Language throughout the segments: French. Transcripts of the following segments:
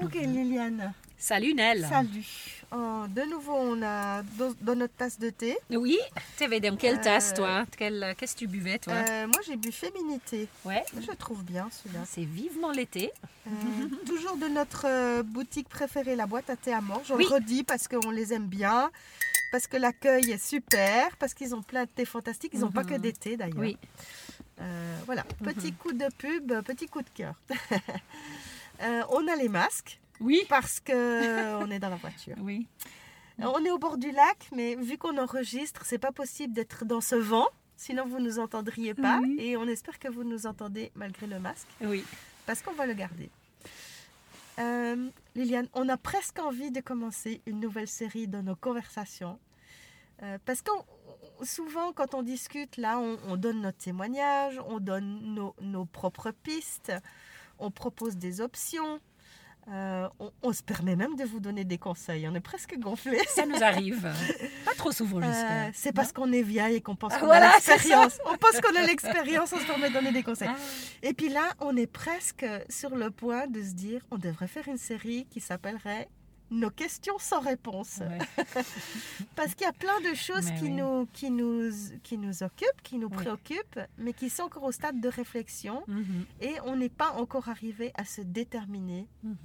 Ok Liliane, Salut Nel. salut. Oh, de nouveau, on a dans, dans notre tasse de thé. Oui, tu avais dans quelle tasse Euh, toi? Quelle- Qu'est-ce que tu buvais toi? Euh, moi, j'ai bu Féminité. Ouais. Je trouve bien celui-là. C'est vivement l'été. Euh, toujours de notre boutique préférée, la boîte à thé à mort. Je Oui. le redis parce qu'on les aime bien, parce que l'accueil est super, parce qu'ils ont plein de thés fantastiques. Ils n'ont pas Mhm. que des thés d'ailleurs. Oui. Euh, voilà, petit coup de pub, petit coup de cœur. Euh, on a les masques Oui. parce qu'on est dans la voiture. Oui. On est au bord du lac, mais vu qu'on enregistre, c'est pas possible d'être dans ce vent, sinon vous nous entendriez pas. Oui. Et on espère que vous nous entendez malgré le masque, Oui. parce qu'on va le garder. Euh, Liliane, on a presque envie de commencer une nouvelle série dans nos conversations. Euh, parce que souvent, quand on discute, là, on, on donne notre témoignage, on donne nos, nos propres pistes, on propose des options. euh, on, on se permet même de vous donner des conseils. On est presque gonflé. Ça nous arrive. Pas trop souvent Euh, j'espère. c'est parce qu'on est vieille et qu'on pense Ah, qu'on voilà, a l'expérience. On pense qu'on a l'expérience, on se permet de donner des conseils. Ah, Et puis là, on est presque sur le point de se dire, on devrait faire une série qui s'appellerait Nos questions sans réponse. ouais. Parce qu'il y a plein de choses Mais qui, oui. nous, qui, nous, qui nous occupent, qui nous Oui. préoccupent, mais qui sont encore au stade de réflexion. Mhm, Et on n'est pas encore arrivé à se déterminer mhm.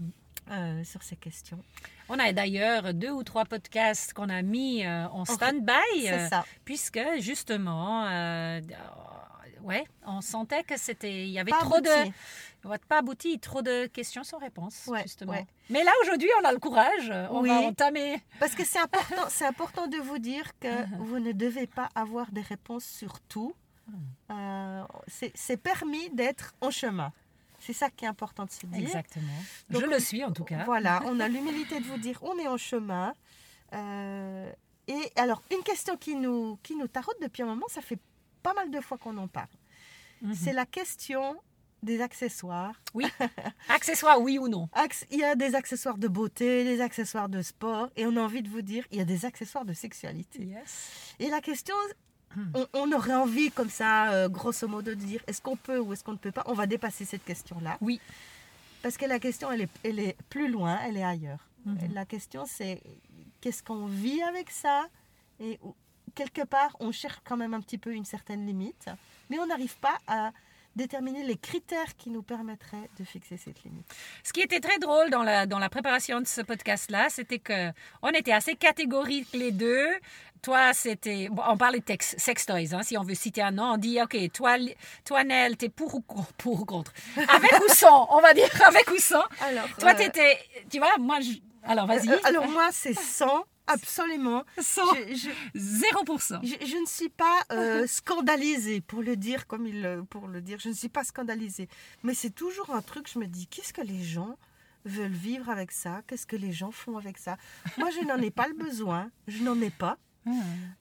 euh, sur ces questions. On a d'ailleurs deux ou trois podcasts qu'on a mis euh, en stand-by, C'est euh, ça. puisque justement, euh, ouais, on sentait que c'était, il y avait Pas trop de, abouti. Ouais, pas abouti, trop de questions sans réponse, Ouais, justement. ouais. Mais là, aujourd'hui, on a le courage. On Oui. va entamer. Parce que c'est important, c'est important de vous dire que vous ne devez pas avoir des réponses sur tout. Hmm. Euh, c'est c'est permis d'être en chemin. C'est ça qui est important de se dire. Exactement. Donc, Je le suis, en tout cas. Voilà, on a l'humilité de vous dire on est en chemin. Euh, et alors, une question qui nous, qui nous taraude depuis un moment, ça fait pas mal de fois qu'on en parle. Mhm. C'est la question des accessoires. Accessoires, oui ou non? Il y a des accessoires de beauté, des accessoires de sport, et on a envie de vous dire, il y a des accessoires de sexualité. Yes. Et la question, Hmm. on, on aurait envie comme ça, euh, grosso modo, de dire est-ce qu'on peut ou est-ce qu'on ne peut pas? On va dépasser cette question-là. Oui. Parce que la question, elle est, elle est plus loin, elle est ailleurs. Mhm. La question, c'est qu'est-ce qu'on vit avec ça? Et quelque part, on cherche quand même un petit peu une certaine limite, mais on n'arrive pas à déterminer les critères qui nous permettraient de fixer cette limite. Ce qui était très drôle dans la, dans la préparation de ce podcast-là, c'était que on était assez catégoriques les deux. Toi, c'était. bon, on parlait de tex- sex toys, hein, si on veut citer un nom. On dit, OK, toi, toi Nel, t'es pour ou, con- pour ou contre? Avec ou sans On va dire avec ou sans? Alors, Toi, euh, t'étais. Tu vois, moi, je- alors vas-y. euh, alors moi, c'est 100, absolument. sans. Je- je- 0%. Je, je ne suis pas euh, scandalisée pour le dire comme il le- pour le dire. Je ne suis pas scandalisée, mais c'est toujours un truc. Je me dis qu'est-ce que les gens veulent vivre avec ça? Qu'est-ce que les gens font avec ça? Moi, je n'en ai pas le besoin. Je n'en ai pas.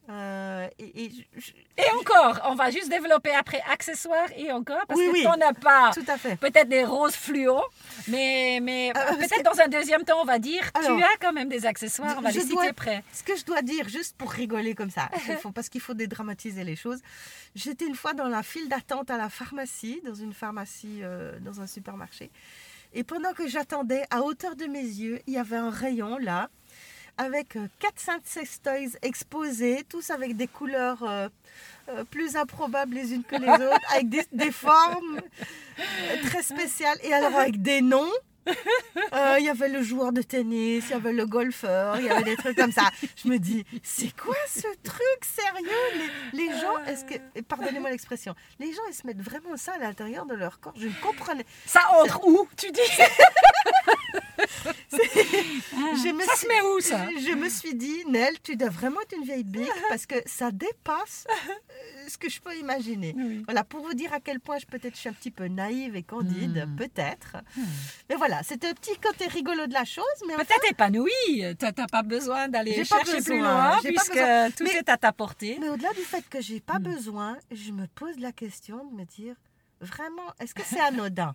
Euh, et, et je- je- Et encore, on va juste développer après accessoires et encore, parce Oui, que oui. t'en as pas. tout à fait. Peut-être des roses fluo, mais, mais Ah, parce peut-être dans un deuxième temps, on va dire, Alors, tu as quand même des accessoires, on va je les citer dois- près. Ce que je dois dire, juste pour rigoler comme ça, il faut- parce qu'il faut dédramatiser les choses. J'étais une fois dans la file d'attente à la pharmacie, dans une pharmacie, euh, dans un supermarché. Et pendant que j'attendais, à hauteur de mes yeux, il y avait un rayon là, avec 4-5 sex toys exposés, tous avec des couleurs euh, euh, plus improbables les unes que les autres, avec des, des formes euh, très spéciales, et alors avec des noms. Euh, Il y avait le joueur de tennis, il y avait le golfeur, il y avait des trucs comme ça. Je me dis, c'est quoi ce truc sérieux? Les, les gens, est-ce que, pardonnez-moi l'expression, les gens ils se mettent vraiment ça à l'intérieur de leur corps. Je ne comprenais. Ça entre où, tu dis? Je me Ça suis- se met où, ça je, me suis dit, Nel, tu dois vraiment être une vieille bique parce que ça dépasse euh, ce que je peux imaginer. Oui. Voilà, pour vous dire à quel point je peut-être je suis un petit peu naïve et candide, Hmm. peut-être. Mais voilà, c'était un petit côté rigolo de la chose, mais enfin, Peut-être épanoui, tu n'as pas besoin d'aller chercher plus loin, puisque tout Mais- est à ta portée. Mais au-delà du fait que j'ai pas Hmm. besoin, je me pose la question de me dire vraiment, est-ce que c'est anodin?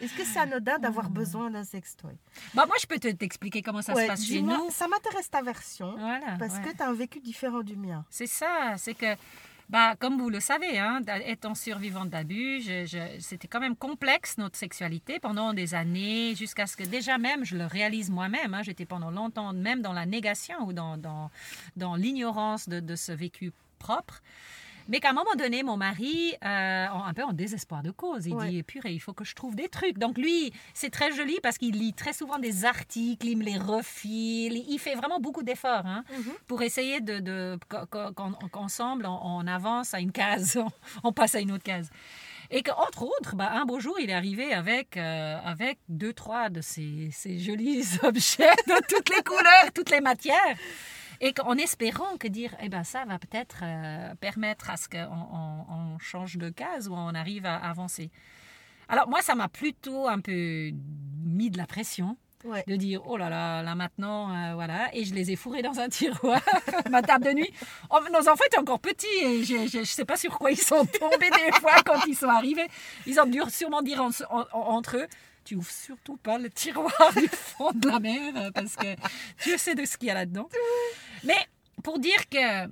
Est-ce que c'est anodin d'avoir Hmm. besoin d'un sextoy? Bah, moi, je peux te- t'expliquer comment ça Ouais, se passe chez nous. Ça m'intéresse ta version Voilà, parce ouais. que tu as un vécu différent du mien. C'est ça, c'est que Bah, comme vous le savez, hein, étant survivante d'abus, c'était quand même complexe notre sexualité pendant des années, jusqu'à ce que déjà même, je le réalise moi-même, hein, j'étais pendant longtemps même dans la négation ou dans, dans, dans l'ignorance de, de ce vécu propre. Mais qu'à un moment donné, mon mari, euh, en- un peu en désespoir de cause, il Ouais. dit Purée, il faut que je trouve des trucs. Donc lui, c'est très joli parce qu'il lit très souvent des articles, il me les refile, il fait vraiment beaucoup d'efforts. hein Mhm. pour essayer de, de- qu'en- qu'en- qu'ensemble on, on avance à une case, on, on passe à une autre case. Et qu'entre autres, bah, un beau jour, il est arrivé avec, euh, avec deux, trois de ces, ces jolis objets de toutes les couleurs, toutes les matières. Et qu'en espérant que dire, eh ben, ça va peut-être euh, permettre à ce qu'on on, on change de case ou on arrive à avancer. Alors moi, ça m'a plutôt un peu mis de la pression Ouais. de dire oh là là là maintenant euh, voilà et je les ai fourrés dans un tiroir ma table de nuit Oh, nos enfants étaient encore petits et je, je sais pas sur quoi ils sont tombés des fois quand ils sont arrivés ils ont dû sûrement dire en- en- en- entre eux tu ouvres surtout pas le tiroir du fond de la mer parce que Dieu sait de ce qu'il y a là-dedans mais pour dire que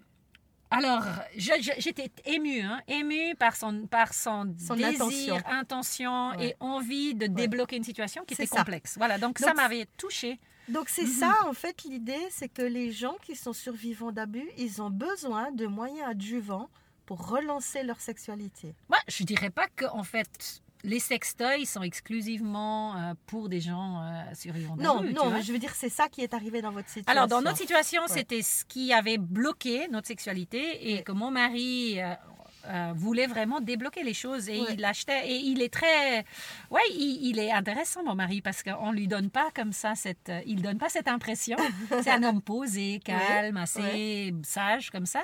alors, j'étais émue, hein, émue par son, par son, Son désir, intention. intention Ouais. et envie de débloquer une situation qui était ça. complexe. Voilà, donc, ça m'avait touchée. Donc c'est Mhm. ça, en fait, l'idée, c'est que les gens qui sont survivants d'abus, ils ont besoin de moyens adjuvants pour relancer leur sexualité. Moi, je dirais pas que en fait, les sextoys sont exclusivement euh, pour des gens euh, survivants Non, non, mais je veux dire, c'est ça qui est arrivé dans votre situation. Alors, dans notre situation, Ouais. c'était ce qui avait bloqué notre sexualité et Ouais. que mon mari euh, voulait vraiment débloquer les choses et Ouais. il achetait. Et il est très. Ouais, il, il est intéressant, mon mari, parce qu'on lui donne pas comme ça cette. Il donne pas cette impression. C'est un homme posé, calme, assez sage comme ça.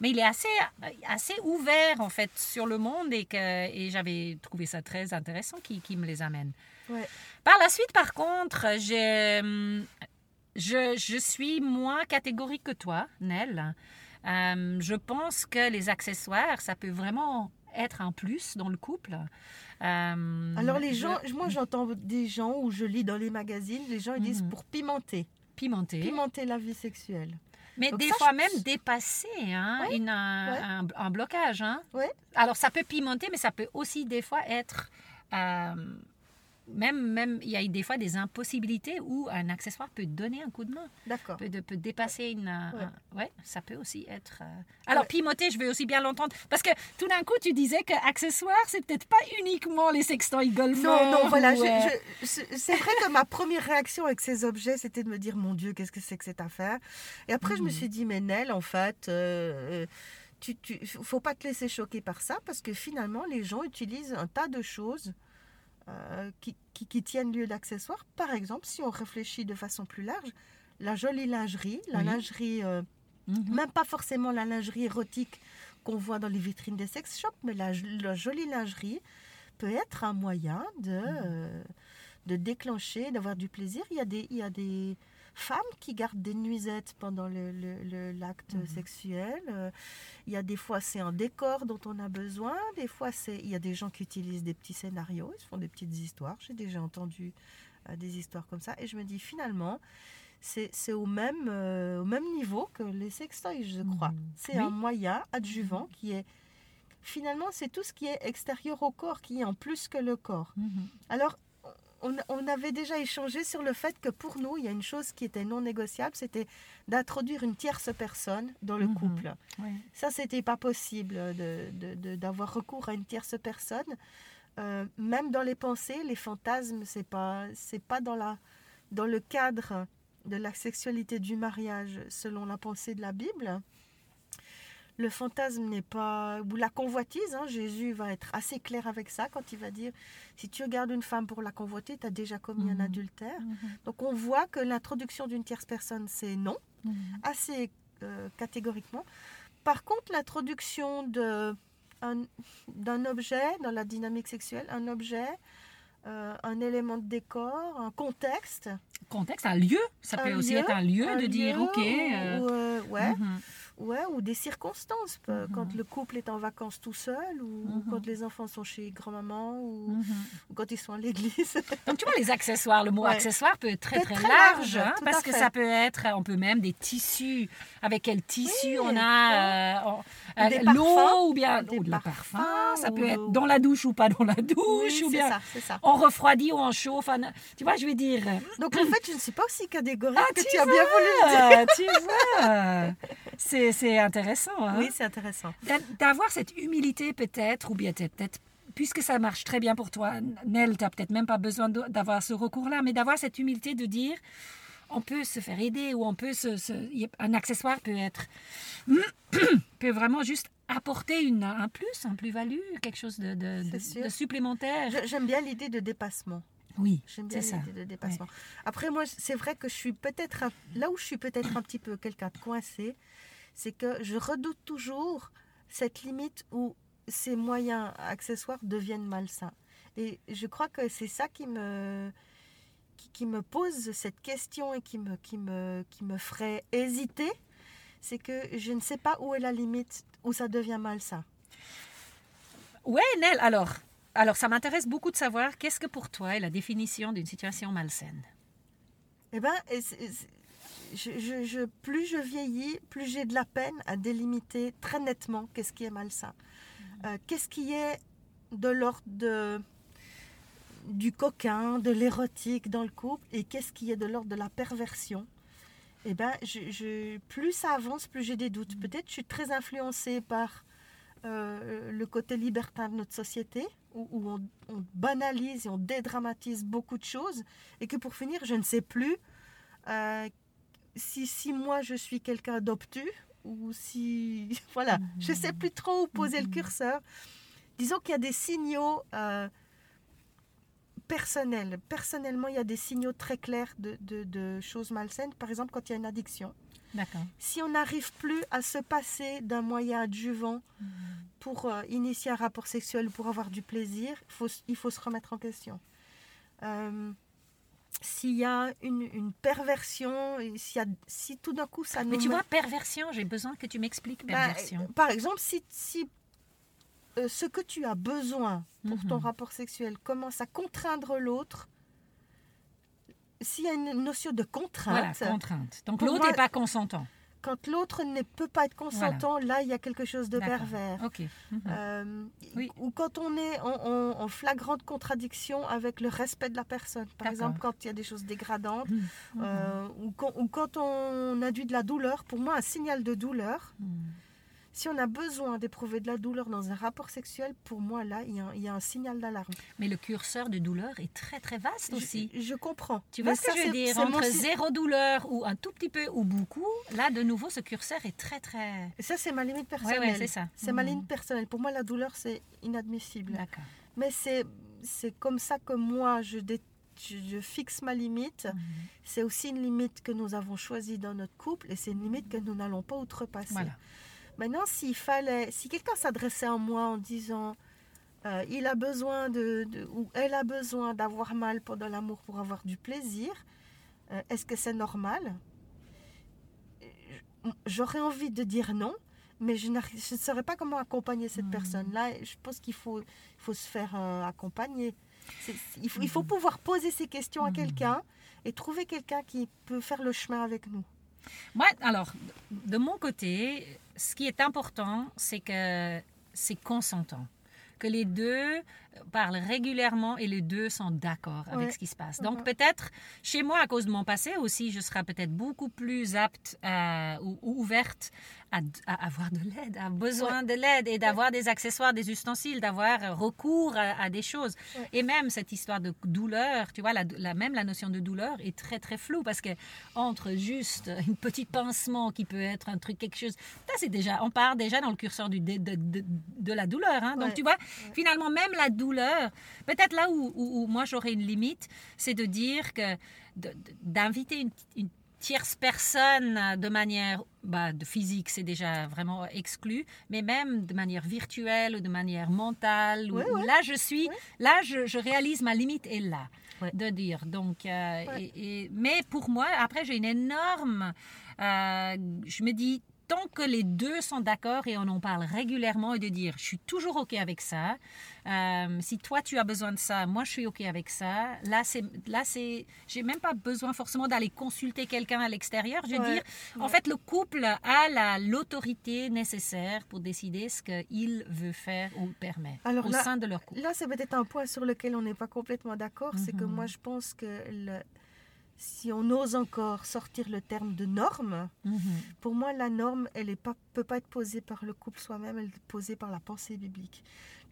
Mais il est assez, assez ouvert, en fait, sur le monde et, que, et j'avais trouvé ça très intéressant qu'il qu'il me les amène. Ouais. Par la suite, par contre, hum, je, je suis moins catégorique que toi, Nell. Euh, je pense que les accessoires, ça peut vraiment être un plus dans le couple. Euh, Alors les je- gens, moi j'entends des gens ou je lis dans les magazines, les gens ils disent Mhm. pour pimenter, Pimenté. pimenter la vie sexuelle. Mais Donc des ça, fois je- même dépasser hein, une- un, ouais. un- un blocage. Hein. Alors ça peut pimenter, mais ça peut aussi des fois être... euh, même, même, il y a des fois des impossibilités où un accessoire peut donner un coup de main, D'accord. peut, dépasser une... un- Ouais. un- ouais, ça peut aussi être... euh, Alors Ouais. pimenté, je veux aussi bien l'entendre, parce que tout d'un coup tu disais que accessoire, c'est peut-être pas uniquement les sextoys golfeurs. Non, non, voilà. euh, c'est vrai que ma première réaction avec ces objets, c'était de me dire, mon Dieu, qu'est-ce que c'est que cette affaire? Et après, je me suis dit, mais Nell, en fait, euh, tu, tu, faut pas te laisser choquer par ça, parce que finalement, les gens utilisent un tas de choses euh, qui, qui, qui tiennent lieu d'accessoires. Par exemple, si on réfléchit de façon plus large, la jolie lingerie, la Oui. lingerie, euh, mhm. même pas forcément la lingerie érotique qu'on voit dans les vitrines des sex shops, mais la, la jolie lingerie peut être un moyen de, Mhm. euh, de déclencher, d'avoir du plaisir. Il y, a des, il y a des femmes qui gardent des nuisettes pendant le- le- le- l'acte Mhm. sexuel. Euh, Il y a des fois, c'est un décor dont on a besoin. Des fois, c'est il y a des gens qui utilisent des petits scénarios, ils se font des petites histoires. J'ai déjà entendu euh, des histoires comme ça. Et je me dis, finalement, c'est c'est au, même, euh, au même niveau que les sextoys, je crois. Mhm. C'est Oui. un moyen adjuvant qui est... Finalement, c'est tout ce qui est extérieur au corps qui est en plus que le corps. Mhm. Alors, on, on avait déjà échangé sur le fait que pour nous, il y a une chose qui était non négociable, c'était d'introduire une tierce personne dans le Mhm. couple. Ouais. Ça, c'était pas possible d'avoir recours à une tierce personne. Euh, même dans les pensées, les fantasmes, c'est pas, c'est pas dans la, dans le cadre de la sexualité du mariage, selon la pensée de la Bible. Le fantasme n'est pas ou la convoitise. hein, Jésus va être assez clair avec ça quand il va dire si tu regardes une femme pour la convoiter, tu as déjà commis Mhm. un adultère. Mhm. Donc on voit que l'introduction d'une tierce personne, c'est non Mhm. assez euh, catégoriquement. Par contre, l'introduction d'un objet dans la dynamique sexuelle, un objet, euh, un élément de décor, un contexte, Contexte, un lieu, ça Un peut aussi être un lieu un de dire ok. euh, ou, ouais, mhm. Ouais, ou des circonstances. Peu- Mhm. Quand le couple est en vacances tout seul, ou, Mhm. quand les enfants sont chez grand-maman, ou, Mhm. ou quand ils sont à l'église. Donc tu vois, les accessoires, le mot Ouais. accessoire peut être très très, très large, hein, parce que ça peut être, on peut même des tissus. Avec quel tissu Oui, on a euh, euh, l'eau ou bien des ou de la parfum, ça peut être dans la douche ou pas dans la douche Oui, ou c'est bien ça, c'est ça. on refroidit ou on chauffe. tu vois, je veux dire. Donc en fait, je ne suis pas aussi catégorique Ah, que tu tu as bien voulu le dire. Tu vois, c'est c'est intéressant. hein. Oui, c'est intéressant. D'a- d'avoir cette humilité peut-être, ou bien peut- peut-être, puisque ça marche très bien pour toi, Nel, tu n'as peut-être même pas besoin d'avoir ce recours-là, mais d'avoir cette humilité de dire, on peut se faire aider, ou on peut se, un accessoire peut être, peut vraiment juste apporter une, un plus, un plus-value, quelque chose de, de- de- de supplémentaire. J'aime bien l'idée de dépassement. Oui, J'aime bien c'est ça. l'idée de dépassement. Après, moi, c'est vrai que je suis peut-être là où je suis peut-être un petit peu quelqu'un de coincé, c'est que je redoute toujours cette limite où ces moyens accessoires deviennent malsains. Et je crois que c'est ça qui me qui, qui me pose cette question et qui me qui me qui me ferait hésiter, c'est que je ne sais pas où est la limite où ça devient malsain. Ouais, Nel, alors, alors ça m'intéresse beaucoup de savoir qu'est-ce que pour toi est la définition d'une situation malsaine? Eh c'est- je, je- je- plus je vieillis, plus j'ai de la peine à délimiter très nettement qu'est-ce qui est malsain. Euh, qu'est-ce qui est de l'ordre de- du coquin, de l'érotique dans le couple, et qu'est-ce qui est de l'ordre de la perversion? Eh ben, je, plus ça avance, plus j'ai des doutes. Peut-être je suis très influencée par euh, le côté libertin de notre société, où, où on, on banalise et on dédramatise beaucoup de choses, et que pour finir, je ne sais plus euh, si, si moi je suis quelqu'un d'obtus ou si. Voilà, je ne sais plus trop où poser le curseur. Disons qu'il y a des signaux euh, personnels. Personnellement, il y a des signaux très clairs de, de- de choses malsaines. Par exemple, quand il y a une addiction. Si on n'arrive plus à se passer d'un moyen adjuvant pour euh, initier un rapport sexuel ou pour avoir du plaisir, il faut, s- il faut se remettre en question. Euh, S'il y a une, une perversion, s'il y a- si tout d'un coup ça nous Mais tu met- vois, perversion, j'ai besoin que tu m'expliques Bah, perversion. euh, par exemple, si, si euh, ce que tu as besoin pour ton Mhm. rapport sexuel commence à contraindre l'autre, s'il y a une notion de Voilà, contrainte, contrainte. Donc l'autre n'est pas consentant. Quand l'autre ne peut pas être consentant, là, il y a quelque chose de pervers. Ok. Mhm. Euh, Oui. Ou quand on est en, en- en flagrante contradiction avec le respect de la personne. Par exemple, quand il y a des choses dégradantes, Mhm. euh, ou, quand, ou quand on induit de la douleur. Pour moi, un signal de douleur, Mhm. Si on a besoin d'éprouver de la douleur dans un rapport sexuel, pour moi, là, il y a, un- il y a un signal d'alarme. Mais le curseur de douleur est très très vaste aussi. Je, je comprends. Tu Mais vois ce que ça, je veux dire? mon Entre si- zéro douleur ou un tout petit peu ou beaucoup, là de nouveau ce curseur est très très. Ça, c'est ma limite Ouais, personnelle. ouais, c'est ça. C'est ma Mhm. limite personnelle. Pour moi, la douleur, c'est inadmissible. D'accord. Mais c'est c'est comme ça que moi, je, dé- je, je fixe ma limite. Mhm. C'est aussi une limite que nous avons choisie dans notre couple et c'est une limite que nous n'allons pas outrepasser. Voilà. Maintenant, s'il fallait, si quelqu'un s'adressait à moi en disant euh, il a besoin de, de- ou elle a besoin d'avoir mal pendant l'amour pour avoir du plaisir, euh, est-ce que c'est normal? J'aurais envie de dire non, mais je, ne saurais pas comment accompagner cette Mhm. personne-là. Je pense qu'il faut, faut se faire euh, accompagner. Il, faut, il faut pouvoir poser ces questions à quelqu'un et trouver quelqu'un qui peut faire le chemin avec nous. Moi, alors, de mon côté, ce qui est important, c'est que c'est consentant. Que les deux parlent régulièrement et les deux sont d'accord avec ce qui se passe. Donc Mhm. peut-être, chez moi, à cause de mon passé aussi, je serai peut-être beaucoup plus apte ou, ou ouverte à, à avoir de l'aide, à besoin de l'aide et d'avoir des accessoires, des ustensiles, d'avoir euh, recours à, à des choses. Ouais. Et même cette histoire de douleur, tu vois, la, la- même la notion de douleur est très très floue parce que entre juste une petite pincement qui peut être un truc quelque chose, ça c'est déjà, on part déjà dans le curseur du, de, de, de- de la douleur. hein. Donc tu vois, finalement même la douleur, peut-être là où, où- où moi j'aurais une limite, c'est de dire que d'inviter une, une tierce personne de manière bah, de physique, c'est déjà vraiment exclu, mais même de manière virtuelle ou de manière mentale. où- là, je suis, là, je, je réalise ma limite est là, de dire. Donc, euh, et- mais pour moi, après, j'ai une énorme. euh, je me dis tant que les deux sont d'accord et on en parle régulièrement et de dire je suis toujours OK avec ça, euh, si toi tu as besoin de ça, moi je suis OK avec ça, là c'est, là c'est, j'ai même pas besoin forcément d'aller consulter quelqu'un à l'extérieur. Je veux Ouais, dire, en fait le couple a la, l'autorité nécessaire pour décider ce qu'il veut faire ou permet Alors au là- sein de leur couple. Là, c'est peut-être un point sur lequel on n'est pas complètement d'accord. C'est que Mhm. moi, je pense que le- si on ose encore sortir le terme de norme, Mhm. pour moi, la norme, elle ne peut pas être posée par le couple soi-même, elle est posée par la pensée biblique.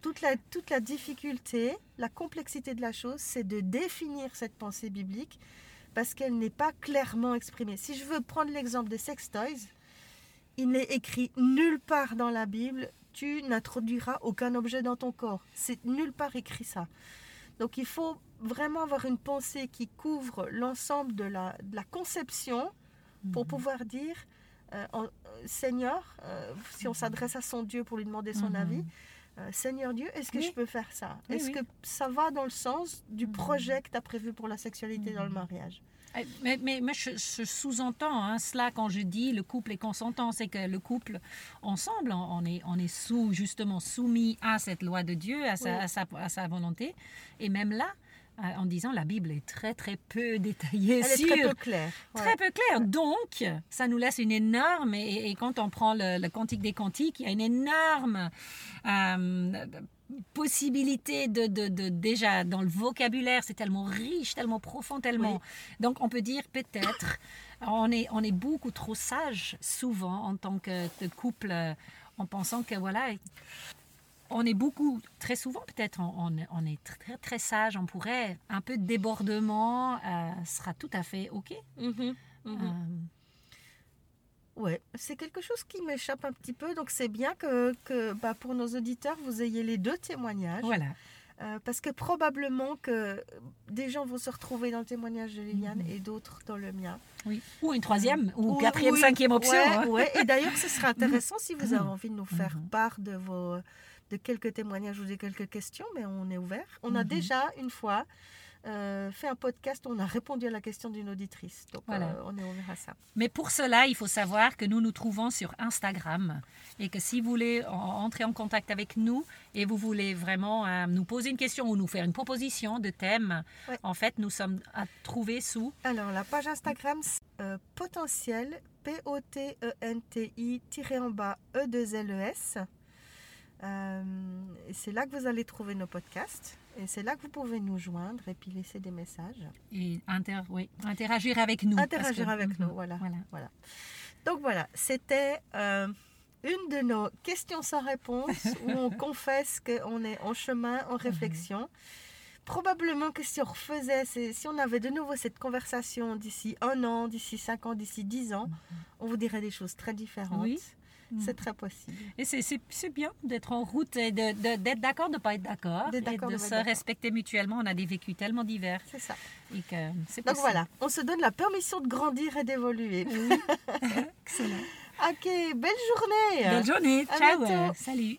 Toute la, toute la difficulté, la complexité de la chose, c'est de définir cette pensée biblique parce qu'elle n'est pas clairement exprimée. Si je veux prendre l'exemple des sex toys, il n'est écrit nulle part dans la Bible tu n'introduiras aucun objet dans ton corps. C'est nulle part écrit ça. Donc il faut vraiment avoir une pensée qui couvre l'ensemble de la, de la conception pour Mhm. pouvoir dire euh, en- euh, Seigneur, euh, si on s'adresse à son Dieu pour lui demander son Mhm. avis, euh, Seigneur Dieu, est-ce que Oui. je peux faire ça? Oui, Est-ce oui. que ça va dans le sens du Mhm. projet que tu as prévu pour la sexualité dans le Mhm. mariage? Mais, mais, mais je, je sous-entends hein, cela quand je dis le couple est consentant, c'est que le couple ensemble, on est, on est sous, justement soumis à cette loi de Dieu, à sa, Oui. à sa, à sa volonté. Et même là, euh, en disant la Bible est très très peu détaillée Elle est sur très peu claire. ouais. Très peu clair. Donc, ça nous laisse une énorme, et, et quand on prend le, le Cantique des Cantiques, il y a une énorme euh, possibilité de, de- de- déjà dans le vocabulaire, c'est tellement riche, tellement profond, tellement. Oui. Donc, on peut dire peut-être, on est, on est beaucoup trop sage souvent en tant que, couple, euh, en pensant que voilà. On est beaucoup, très souvent peut-être, on, on- est très, très sage, on pourrait, un peu de débordement euh, sera tout à fait OK. Mhm, mhm. Euh, Ouais, c'est quelque chose qui m'échappe un petit peu, donc c'est bien que, que bah, pour nos auditeurs, vous ayez les deux témoignages, voilà. Euh, parce que probablement que des gens vont se retrouver dans le témoignage de Liliane Mhm. et d'autres dans le mien. Oui. Ou une troisième, ou Ou- quatrième, oui, cinquième option. Ouais, hein. ouais. Et d'ailleurs, ce serait intéressant si vous avez envie de nous faire Mhm. part de vos de quelques témoignages ou de quelques questions, mais on est ouvert. On a Mhm. déjà une fois euh, fait un podcast où on a répondu à la question d'une auditrice, donc Voilà. euh, on est ouvert à ça. Mais pour cela, il faut savoir que nous nous trouvons sur Instagram et que si vous voulez en- entrer en contact avec nous et vous voulez vraiment euh, nous poser une question ou nous faire une proposition de thème, Ouais. en fait, nous sommes à trouver sous Alors, la page Instagram, potentiel, P-O-T-E-N-T-I, tiré en bas, E-2-L-E-S. Euh, et c'est là que vous allez trouver nos podcasts. Et c'est là que vous pouvez nous joindre et puis laisser des messages. et inter- oui, interagir avec nous. Interagir que- avec nous, Mhm. voilà. voilà. Donc voilà, c'était euh, une de nos questions sans réponse où on confesse qu'on est en chemin, en réflexion. Probablement que si on refaisait, si on avait de nouveau cette conversation d'ici un an, d'ici cinq ans, d'ici dix ans, on vous dirait des choses très différentes. Oui. C'est très possible. Et c'est- bien d'être en route et d'être d'accord, de ne pas être d'accord, et de se respecter mutuellement. On a des vécus tellement divers C'est ça. et que c'est Donc voilà, on se donne la permission de grandir et d'évoluer. Excellent. Ok, belle journée. Belle journée. À Ciao. bientôt. Salut.